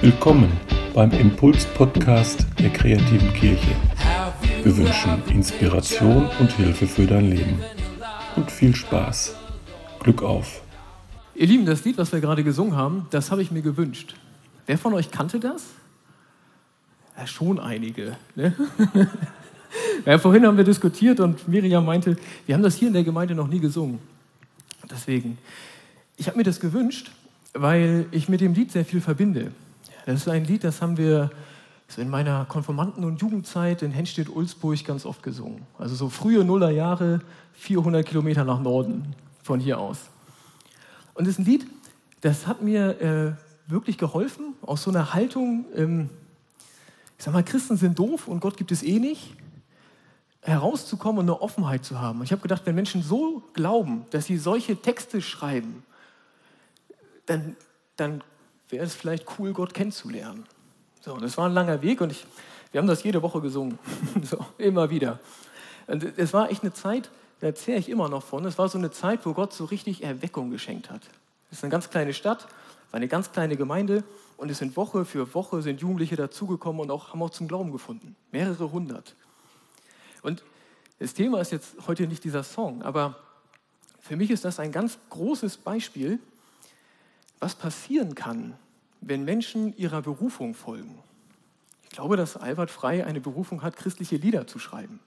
Willkommen beim Impuls-Podcast der kreativen Kirche. Wir wünschen Inspiration und Hilfe für dein Leben. Und viel Spaß. Glück auf. Ihr Lieben, das Lied, was wir gerade gesungen haben, das habe ich mir gewünscht. Wer von euch kannte das? Ja, schon einige. Ne? ja, vorhin haben wir diskutiert und Miriam meinte, wir haben das hier in der Gemeinde noch nie gesungen. Deswegen, ich habe mir das gewünscht, weil ich mit dem Lied sehr viel verbinde. Das ist ein Lied, das haben wir so in meiner Konformanten- und Jugendzeit in Henstedt-Ulzburg ganz oft gesungen. Also so frühe Nullerjahre, 400 Kilometer nach Norden von hier aus. Und das ist ein Lied, das hat mir äh, wirklich geholfen, aus so einer Haltung, ähm, ich sag mal, Christen sind doof und Gott gibt es eh nicht, herauszukommen und eine Offenheit zu haben. Und ich habe gedacht, wenn Menschen so glauben, dass sie solche Texte schreiben, dann, dann wäre es vielleicht cool, Gott kennenzulernen. So, das war ein langer Weg und ich, wir haben das jede Woche gesungen, so, immer wieder. Und es war echt eine Zeit, da erzähle ich immer noch von, es war so eine Zeit, wo Gott so richtig Erweckung geschenkt hat. Es ist eine ganz kleine Stadt, war eine ganz kleine Gemeinde und es sind Woche für Woche sind Jugendliche dazugekommen und auch, haben auch zum Glauben gefunden. Mehrere hundert. Und das Thema ist jetzt heute nicht dieser Song, aber für mich ist das ein ganz großes Beispiel, was passieren kann, wenn Menschen ihrer Berufung folgen. Ich glaube, dass Albert Frey eine Berufung hat, christliche Lieder zu schreiben.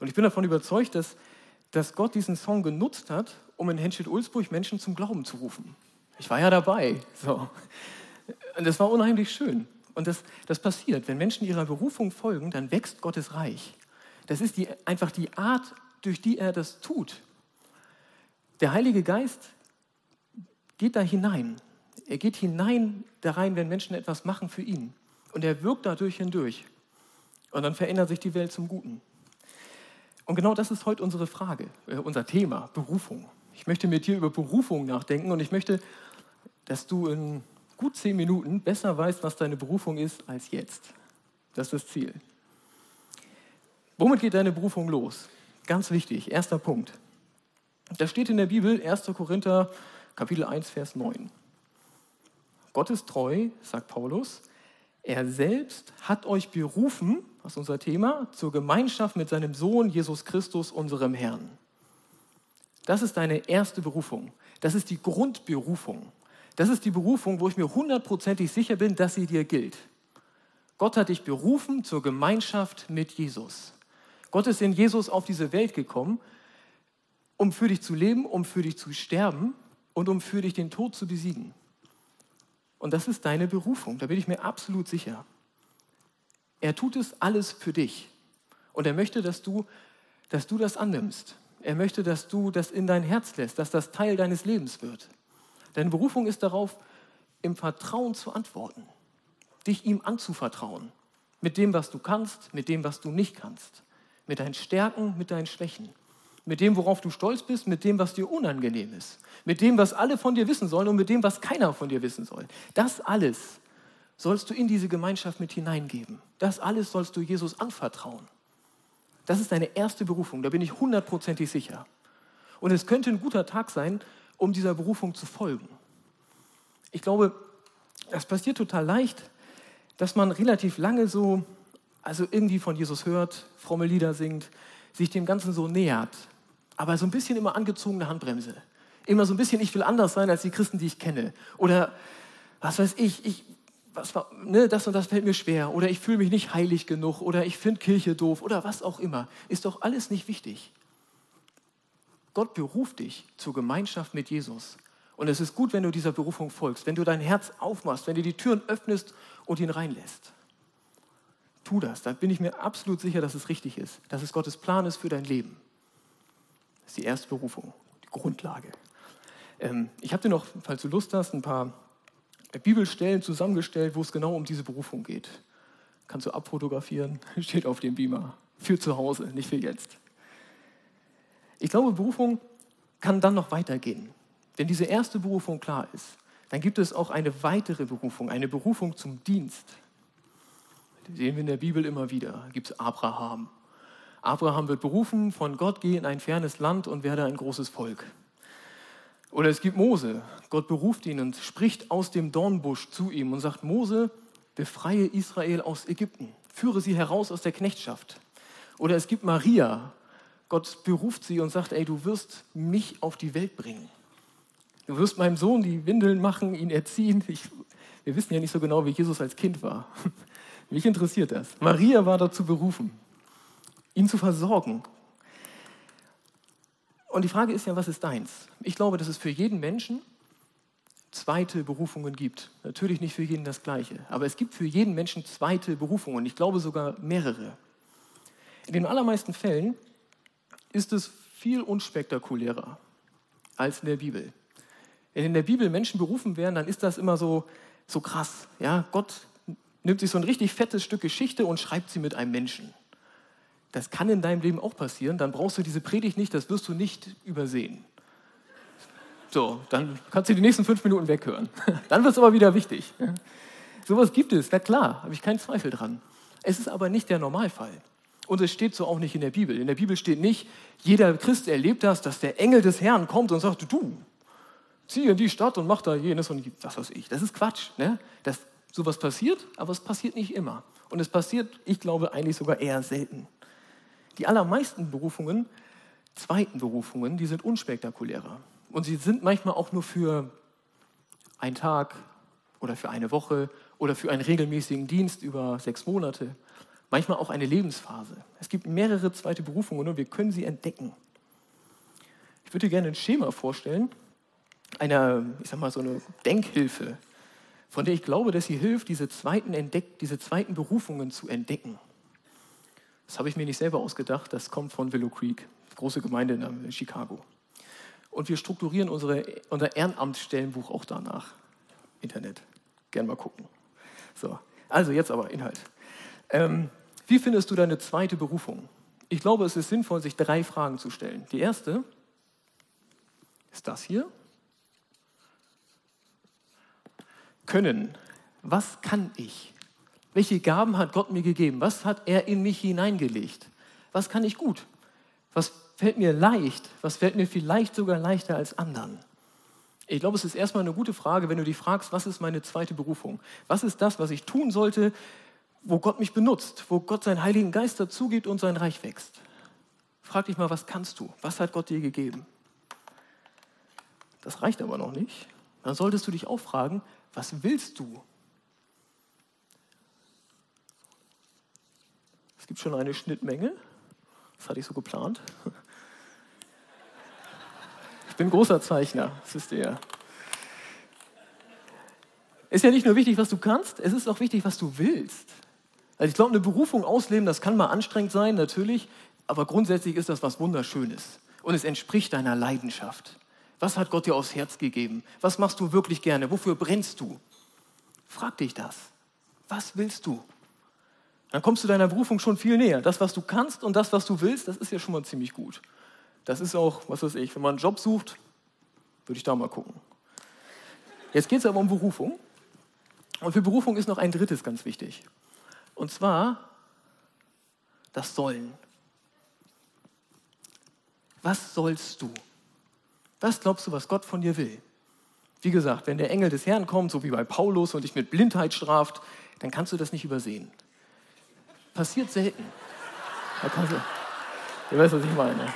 Und ich bin davon überzeugt, dass, dass Gott diesen Song genutzt hat, um in Henschel-Ulzburg Menschen zum Glauben zu rufen. Ich war ja dabei. So. Und das war unheimlich schön. Und das, das passiert. Wenn Menschen ihrer Berufung folgen, dann wächst Gottes Reich. Das ist die, einfach die Art, durch die er das tut. Der Heilige Geist geht da hinein. Er geht hinein da rein, wenn Menschen etwas machen für ihn. Und er wirkt dadurch hindurch. Und dann verändert sich die Welt zum Guten. Und genau das ist heute unsere Frage, äh, unser Thema, Berufung. Ich möchte mit dir über Berufung nachdenken und ich möchte, dass du in gut zehn Minuten besser weißt, was deine Berufung ist, als jetzt. Das ist das Ziel. Womit geht deine Berufung los? Ganz wichtig, erster Punkt. Da steht in der Bibel 1. Korinther Kapitel 1, Vers 9. Gott ist treu, sagt Paulus. Er selbst hat euch berufen, das ist unser Thema, zur Gemeinschaft mit seinem Sohn Jesus Christus, unserem Herrn. Das ist deine erste Berufung. Das ist die Grundberufung. Das ist die Berufung, wo ich mir hundertprozentig sicher bin, dass sie dir gilt. Gott hat dich berufen zur Gemeinschaft mit Jesus. Gott ist in Jesus auf diese Welt gekommen, um für dich zu leben, um für dich zu sterben und um für dich den Tod zu besiegen. Und das ist deine Berufung, da bin ich mir absolut sicher. Er tut es alles für dich. Und er möchte, dass du, dass du das annimmst. Er möchte, dass du das in dein Herz lässt, dass das Teil deines Lebens wird. Deine Berufung ist darauf, im Vertrauen zu antworten, dich ihm anzuvertrauen, mit dem, was du kannst, mit dem, was du nicht kannst, mit deinen Stärken, mit deinen Schwächen mit dem, worauf du stolz bist, mit dem, was dir unangenehm ist, mit dem, was alle von dir wissen sollen und mit dem, was keiner von dir wissen soll. Das alles sollst du in diese Gemeinschaft mit hineingeben. Das alles sollst du Jesus anvertrauen. Das ist deine erste Berufung, da bin ich hundertprozentig sicher. Und es könnte ein guter Tag sein, um dieser Berufung zu folgen. Ich glaube, das passiert total leicht, dass man relativ lange so, also irgendwie von Jesus hört, fromme Lieder singt, sich dem Ganzen so nähert, aber so ein bisschen immer angezogene Handbremse. Immer so ein bisschen, ich will anders sein als die Christen, die ich kenne. Oder was weiß ich, ich was, ne, das und das fällt mir schwer. Oder ich fühle mich nicht heilig genug. Oder ich finde Kirche doof. Oder was auch immer. Ist doch alles nicht wichtig. Gott beruft dich zur Gemeinschaft mit Jesus. Und es ist gut, wenn du dieser Berufung folgst, wenn du dein Herz aufmachst, wenn du die Türen öffnest und ihn reinlässt. Tu das, da bin ich mir absolut sicher, dass es richtig ist, dass es Gottes Plan ist für dein Leben. Das ist die erste Berufung, die Grundlage. Ähm, ich habe dir noch, falls du Lust hast, ein paar Bibelstellen zusammengestellt, wo es genau um diese Berufung geht. Kannst du abfotografieren, steht auf dem Beamer. Für zu Hause, nicht für jetzt. Ich glaube, Berufung kann dann noch weitergehen. Wenn diese erste Berufung klar ist, dann gibt es auch eine weitere Berufung, eine Berufung zum Dienst. Sehen wir in der Bibel immer wieder. Gibt es Abraham, Abraham wird berufen von Gott, geh in ein fernes Land und werde ein großes Volk. Oder es gibt Mose. Gott beruft ihn und spricht aus dem Dornbusch zu ihm und sagt, Mose, befreie Israel aus Ägypten, führe sie heraus aus der Knechtschaft. Oder es gibt Maria. Gott beruft sie und sagt, ey, du wirst mich auf die Welt bringen. Du wirst meinem Sohn die Windeln machen, ihn erziehen. Ich, wir wissen ja nicht so genau, wie Jesus als Kind war. Mich interessiert das. Maria war dazu berufen, ihn zu versorgen. Und die Frage ist ja, was ist deins? Ich glaube, dass es für jeden Menschen zweite Berufungen gibt. Natürlich nicht für jeden das gleiche, aber es gibt für jeden Menschen zweite Berufungen. Ich glaube sogar mehrere. In den allermeisten Fällen ist es viel unspektakulärer als in der Bibel. Wenn in der Bibel Menschen berufen werden, dann ist das immer so, so krass. Ja? Gott nimmt sich so ein richtig fettes Stück Geschichte und schreibt sie mit einem Menschen. Das kann in deinem Leben auch passieren. Dann brauchst du diese Predigt nicht, das wirst du nicht übersehen. So, dann kannst du die nächsten fünf Minuten weghören. Dann wird es aber wieder wichtig. Sowas gibt es, na klar, habe ich keinen Zweifel dran. Es ist aber nicht der Normalfall. Und es steht so auch nicht in der Bibel. In der Bibel steht nicht, jeder Christ erlebt das, dass der Engel des Herrn kommt und sagt, du, zieh in die Stadt und mach da jenes und was weiß ich. Das ist Quatsch. Ne? Das, sowas passiert, aber es passiert nicht immer. Und es passiert, ich glaube, eigentlich sogar eher selten. Die allermeisten Berufungen, zweiten Berufungen, die sind unspektakulärer. Und sie sind manchmal auch nur für einen Tag oder für eine Woche oder für einen regelmäßigen Dienst über sechs Monate. Manchmal auch eine Lebensphase. Es gibt mehrere zweite Berufungen und wir können sie entdecken. Ich würde dir gerne ein Schema vorstellen, einer, ich sag mal, so eine Denkhilfe, von der ich glaube, dass sie hilft, diese zweiten, Entdeck diese zweiten Berufungen zu entdecken. Das habe ich mir nicht selber ausgedacht, das kommt von Willow Creek, große Gemeinde in Chicago. Und wir strukturieren unsere, unser Ehrenamtsstellenbuch auch danach. Internet. Gern mal gucken. So, also jetzt aber Inhalt. Ähm, wie findest du deine zweite Berufung? Ich glaube, es ist sinnvoll, sich drei Fragen zu stellen. Die erste ist das hier. Können. Was kann ich? Welche Gaben hat Gott mir gegeben? Was hat er in mich hineingelegt? Was kann ich gut? Was fällt mir leicht? Was fällt mir vielleicht sogar leichter als anderen? Ich glaube, es ist erstmal eine gute Frage, wenn du dich fragst, was ist meine zweite Berufung? Was ist das, was ich tun sollte, wo Gott mich benutzt, wo Gott seinen Heiligen Geist dazugibt und sein Reich wächst? Frag dich mal, was kannst du? Was hat Gott dir gegeben? Das reicht aber noch nicht. Dann solltest du dich auch fragen, was willst du? Es gibt schon eine Schnittmenge. Das hatte ich so geplant bin großer Zeichner, das ihr ja. Ist ja nicht nur wichtig, was du kannst, es ist auch wichtig, was du willst. Also ich glaube, eine Berufung ausleben, das kann mal anstrengend sein, natürlich, aber grundsätzlich ist das was Wunderschönes und es entspricht deiner Leidenschaft. Was hat Gott dir aufs Herz gegeben? Was machst du wirklich gerne? Wofür brennst du? Frag dich das. Was willst du? Dann kommst du deiner Berufung schon viel näher. Das, was du kannst und das, was du willst, das ist ja schon mal ziemlich gut. Das ist auch, was weiß ich, wenn man einen Job sucht, würde ich da mal gucken. Jetzt geht es aber um Berufung. Und für Berufung ist noch ein drittes ganz wichtig. Und zwar das Sollen. Was sollst du? Was glaubst du, was Gott von dir will? Wie gesagt, wenn der Engel des Herrn kommt, so wie bei Paulus, und dich mit Blindheit straft, dann kannst du das nicht übersehen. Passiert selten. Da kannst du, ihr weißt, was ich meine.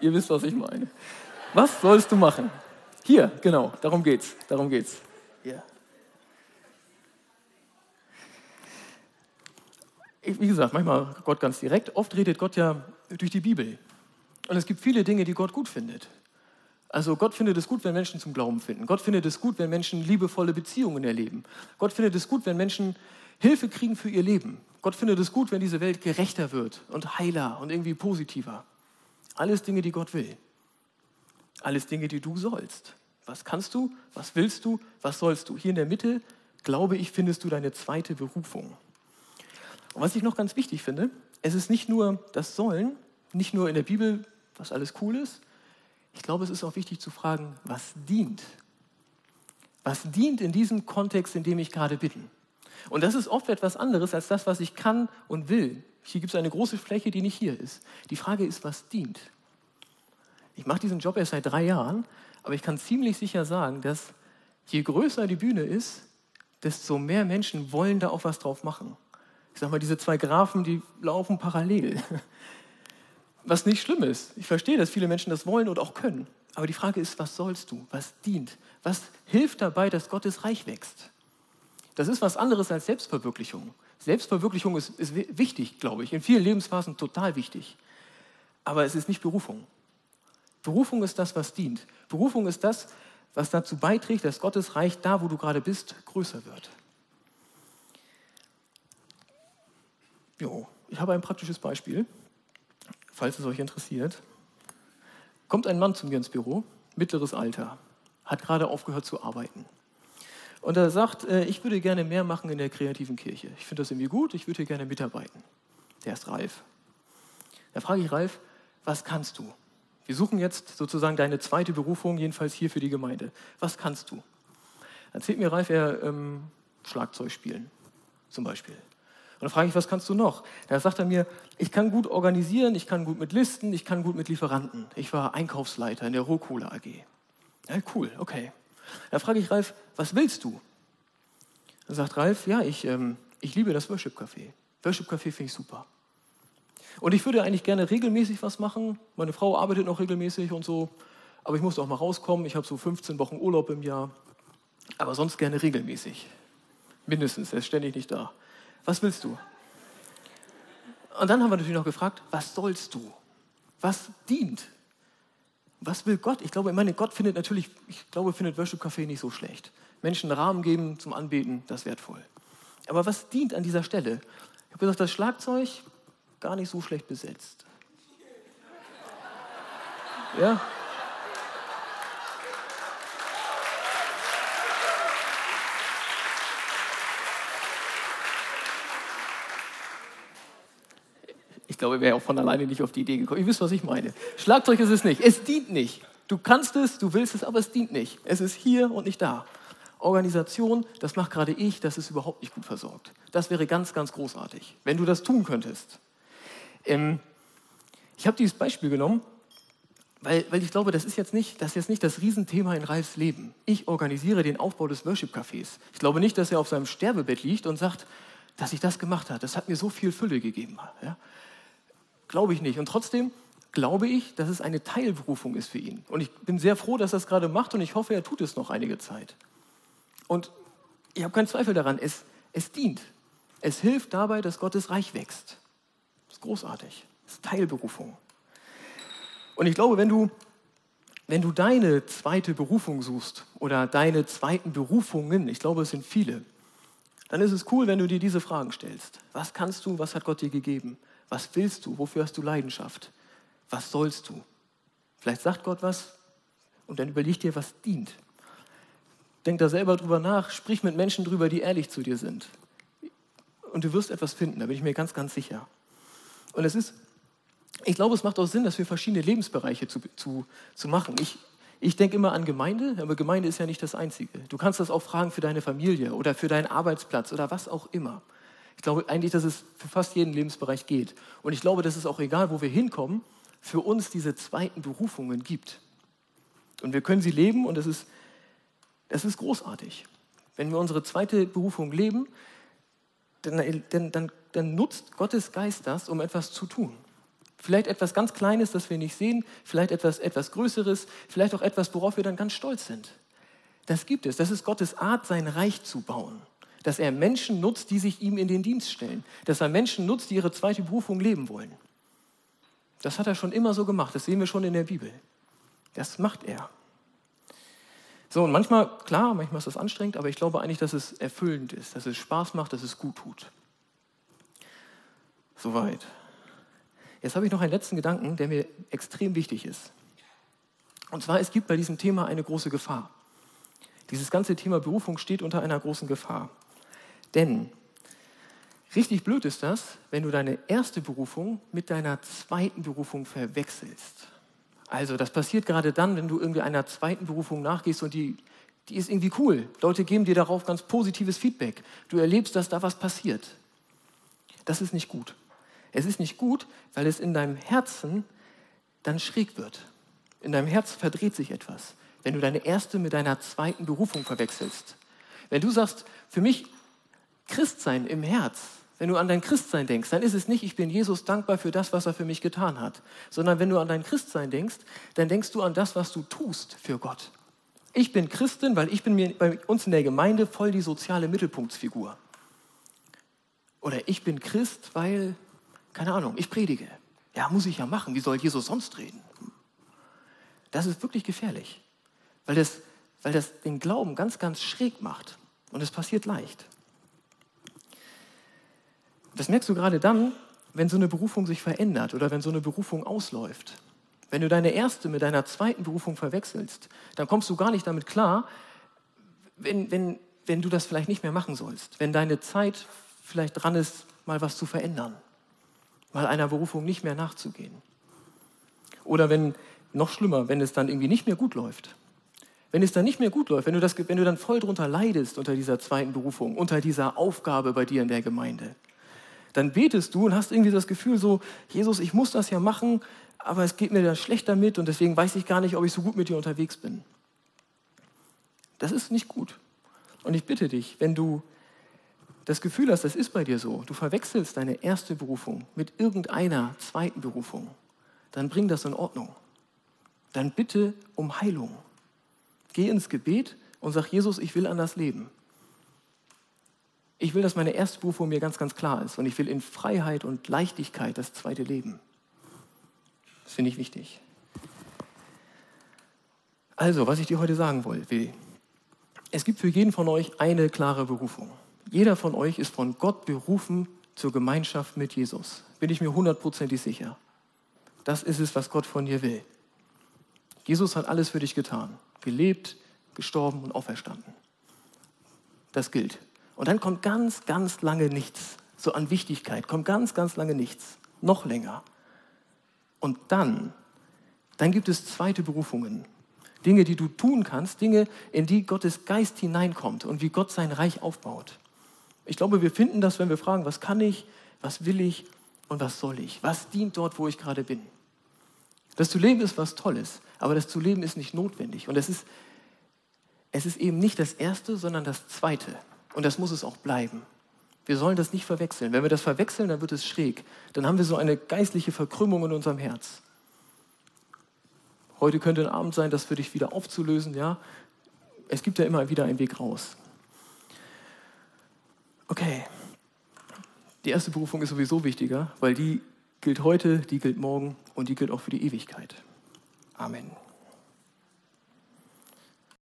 Ihr wisst, was ich meine. Was sollst du machen? Hier, genau, darum geht's. Darum geht's. Ja. Wie gesagt, manchmal Gott ganz direkt. Oft redet Gott ja durch die Bibel. Und es gibt viele Dinge, die Gott gut findet. Also Gott findet es gut, wenn Menschen zum Glauben finden. Gott findet es gut, wenn Menschen liebevolle Beziehungen erleben. Gott findet es gut, wenn Menschen Hilfe kriegen für ihr Leben. Gott findet es gut, wenn diese Welt gerechter wird und heiler und irgendwie positiver. Alles Dinge, die Gott will. Alles Dinge, die du sollst. Was kannst du? Was willst du? Was sollst du? Hier in der Mitte, glaube ich, findest du deine zweite Berufung. Und was ich noch ganz wichtig finde, es ist nicht nur das Sollen, nicht nur in der Bibel, was alles cool ist. Ich glaube, es ist auch wichtig zu fragen, was dient. Was dient in diesem Kontext, in dem ich gerade bin? Und das ist oft etwas anderes als das, was ich kann und will. Hier gibt es eine große Fläche, die nicht hier ist. Die Frage ist, was dient? Ich mache diesen Job erst seit drei Jahren, aber ich kann ziemlich sicher sagen, dass je größer die Bühne ist, desto mehr Menschen wollen da auch was drauf machen. Ich sage mal, diese zwei Graphen, die laufen parallel. Was nicht schlimm ist. Ich verstehe, dass viele Menschen das wollen und auch können. Aber die Frage ist, was sollst du? Was dient? Was hilft dabei, dass Gottes Reich wächst? Das ist was anderes als Selbstverwirklichung. Selbstverwirklichung ist, ist wichtig, glaube ich, in vielen Lebensphasen total wichtig. Aber es ist nicht Berufung. Berufung ist das, was dient. Berufung ist das, was dazu beiträgt, dass Gottes Reich da, wo du gerade bist, größer wird. Jo, ich habe ein praktisches Beispiel, falls es euch interessiert. Kommt ein Mann zu mir ins Büro, mittleres Alter, hat gerade aufgehört zu arbeiten. Und er sagt, äh, ich würde gerne mehr machen in der kreativen Kirche. Ich finde das irgendwie gut, ich würde hier gerne mitarbeiten. Der ist Ralf. Da frage ich Ralf, was kannst du? Wir suchen jetzt sozusagen deine zweite Berufung, jedenfalls hier für die Gemeinde. Was kannst du? Erzählt mir Ralf, er ähm, Schlagzeug spielen, zum Beispiel. Und dann frage ich, was kannst du noch? Da sagt er mir, ich kann gut organisieren, ich kann gut mit Listen, ich kann gut mit Lieferanten. Ich war Einkaufsleiter in der Rohkohle AG. Ja, cool, okay. Da frage ich Ralf, was willst du? Dann sagt Ralf, ja, ich, ähm, ich liebe das Worship Café. Worship Café finde ich super. Und ich würde eigentlich gerne regelmäßig was machen. Meine Frau arbeitet noch regelmäßig und so. Aber ich muss auch mal rauskommen. Ich habe so 15 Wochen Urlaub im Jahr. Aber sonst gerne regelmäßig. Mindestens, er ist ständig nicht da. Was willst du? Und dann haben wir natürlich noch gefragt, was sollst du? Was dient? Was will Gott? Ich glaube, ich meine, Gott findet natürlich, ich glaube, findet Worship Café nicht so schlecht. Menschen Rahmen geben zum Anbeten, das ist wertvoll. Aber was dient an dieser Stelle? Ich habe gesagt, das Schlagzeug gar nicht so schlecht besetzt. Ja? Glaube, ich wäre auch von alleine nicht auf die Idee gekommen. Ihr wisst, was ich meine. Schlagzeug ist es nicht. Es dient nicht. Du kannst es, du willst es, aber es dient nicht. Es ist hier und nicht da. Organisation, das macht gerade ich, das ist überhaupt nicht gut versorgt. Das wäre ganz, ganz großartig, wenn du das tun könntest. Ähm, ich habe dieses Beispiel genommen, weil, weil ich glaube, das ist, jetzt nicht, das ist jetzt nicht das Riesenthema in Ralfs Leben. Ich organisiere den Aufbau des Worship-Cafés. Ich glaube nicht, dass er auf seinem Sterbebett liegt und sagt, dass ich das gemacht habe. Das hat mir so viel Fülle gegeben. Ja? Glaube ich nicht. Und trotzdem glaube ich, dass es eine Teilberufung ist für ihn. Und ich bin sehr froh, dass er es gerade macht und ich hoffe, er tut es noch einige Zeit. Und ich habe keinen Zweifel daran, es, es dient. Es hilft dabei, dass Gottes Reich wächst. Das ist großartig. Das ist Teilberufung. Und ich glaube, wenn du, wenn du deine zweite Berufung suchst oder deine zweiten Berufungen, ich glaube, es sind viele, dann ist es cool, wenn du dir diese Fragen stellst. Was kannst du, was hat Gott dir gegeben? Was willst du? Wofür hast du Leidenschaft? Was sollst du? Vielleicht sagt Gott was und dann überleg dir, was dient. Denk da selber drüber nach, sprich mit Menschen drüber, die ehrlich zu dir sind. Und du wirst etwas finden, da bin ich mir ganz, ganz sicher. Und es ist, ich glaube, es macht auch Sinn, dass wir verschiedene Lebensbereiche zu, zu, zu machen. Ich, ich denke immer an Gemeinde, aber Gemeinde ist ja nicht das Einzige. Du kannst das auch fragen für deine Familie oder für deinen Arbeitsplatz oder was auch immer. Ich glaube eigentlich, dass es für fast jeden Lebensbereich geht. Und ich glaube, dass es auch egal, wo wir hinkommen, für uns diese zweiten Berufungen gibt. Und wir können sie leben und das ist, das ist großartig. Wenn wir unsere zweite Berufung leben, dann, dann, dann, dann nutzt Gottes Geist das, um etwas zu tun. Vielleicht etwas ganz Kleines, das wir nicht sehen, vielleicht etwas, etwas Größeres, vielleicht auch etwas, worauf wir dann ganz stolz sind. Das gibt es. Das ist Gottes Art, sein Reich zu bauen dass er Menschen nutzt, die sich ihm in den Dienst stellen, dass er Menschen nutzt, die ihre zweite Berufung leben wollen. Das hat er schon immer so gemacht, das sehen wir schon in der Bibel. Das macht er. So, und manchmal, klar, manchmal ist das anstrengend, aber ich glaube eigentlich, dass es erfüllend ist, dass es Spaß macht, dass es gut tut. Soweit. Jetzt habe ich noch einen letzten Gedanken, der mir extrem wichtig ist. Und zwar, es gibt bei diesem Thema eine große Gefahr. Dieses ganze Thema Berufung steht unter einer großen Gefahr. Denn richtig blöd ist das, wenn du deine erste Berufung mit deiner zweiten Berufung verwechselst. Also das passiert gerade dann, wenn du irgendwie einer zweiten Berufung nachgehst und die, die ist irgendwie cool. Leute geben dir darauf ganz positives Feedback. Du erlebst, dass da was passiert. Das ist nicht gut. Es ist nicht gut, weil es in deinem Herzen dann schräg wird. In deinem Herz verdreht sich etwas, wenn du deine erste mit deiner zweiten Berufung verwechselst. Wenn du sagst, für mich Christsein im Herz, wenn du an dein Christsein denkst, dann ist es nicht, ich bin Jesus dankbar für das, was er für mich getan hat, sondern wenn du an dein Christsein denkst, dann denkst du an das, was du tust für Gott. Ich bin Christin, weil ich bin mir bei uns in der Gemeinde voll die soziale Mittelpunktsfigur. Oder ich bin Christ, weil, keine Ahnung, ich predige. Ja, muss ich ja machen. Wie soll Jesus sonst reden? Das ist wirklich gefährlich, weil das, weil das den Glauben ganz, ganz schräg macht. Und es passiert leicht. Das merkst du gerade dann, wenn so eine Berufung sich verändert oder wenn so eine Berufung ausläuft. Wenn du deine erste mit deiner zweiten Berufung verwechselst, dann kommst du gar nicht damit klar, wenn, wenn, wenn du das vielleicht nicht mehr machen sollst, wenn deine Zeit vielleicht dran ist, mal was zu verändern, mal einer Berufung nicht mehr nachzugehen. Oder wenn, noch schlimmer, wenn es dann irgendwie nicht mehr gut läuft. Wenn es dann nicht mehr gut läuft, wenn du, das, wenn du dann voll drunter leidest unter dieser zweiten Berufung, unter dieser Aufgabe bei dir in der Gemeinde, dann betest du und hast irgendwie das Gefühl so, Jesus, ich muss das ja machen, aber es geht mir dann schlecht damit und deswegen weiß ich gar nicht, ob ich so gut mit dir unterwegs bin. Das ist nicht gut. Und ich bitte dich, wenn du das Gefühl hast, das ist bei dir so, du verwechselst deine erste Berufung mit irgendeiner zweiten Berufung, dann bring das in Ordnung. Dann bitte um Heilung. Geh ins Gebet und sag, Jesus, ich will anders leben. Ich will, dass meine erste Berufung mir ganz, ganz klar ist und ich will in Freiheit und Leichtigkeit das zweite Leben. Das finde ich wichtig. Also, was ich dir heute sagen will, es gibt für jeden von euch eine klare Berufung. Jeder von euch ist von Gott berufen zur Gemeinschaft mit Jesus. Bin ich mir hundertprozentig sicher. Das ist es, was Gott von dir will. Jesus hat alles für dich getan. Gelebt, gestorben und auferstanden. Das gilt. Und dann kommt ganz, ganz lange nichts. So an Wichtigkeit kommt ganz, ganz lange nichts. Noch länger. Und dann, dann gibt es zweite Berufungen. Dinge, die du tun kannst, Dinge, in die Gottes Geist hineinkommt und wie Gott sein Reich aufbaut. Ich glaube, wir finden das, wenn wir fragen, was kann ich, was will ich und was soll ich? Was dient dort, wo ich gerade bin? Das zu leben ist was Tolles, aber das zu leben ist nicht notwendig. Und es ist, es ist eben nicht das Erste, sondern das Zweite. Und das muss es auch bleiben. Wir sollen das nicht verwechseln. Wenn wir das verwechseln, dann wird es schräg. Dann haben wir so eine geistliche Verkrümmung in unserem Herz. Heute könnte ein Abend sein, das für dich wieder aufzulösen. Ja? Es gibt ja immer wieder einen Weg raus. Okay. Die erste Berufung ist sowieso wichtiger, weil die gilt heute, die gilt morgen und die gilt auch für die Ewigkeit. Amen.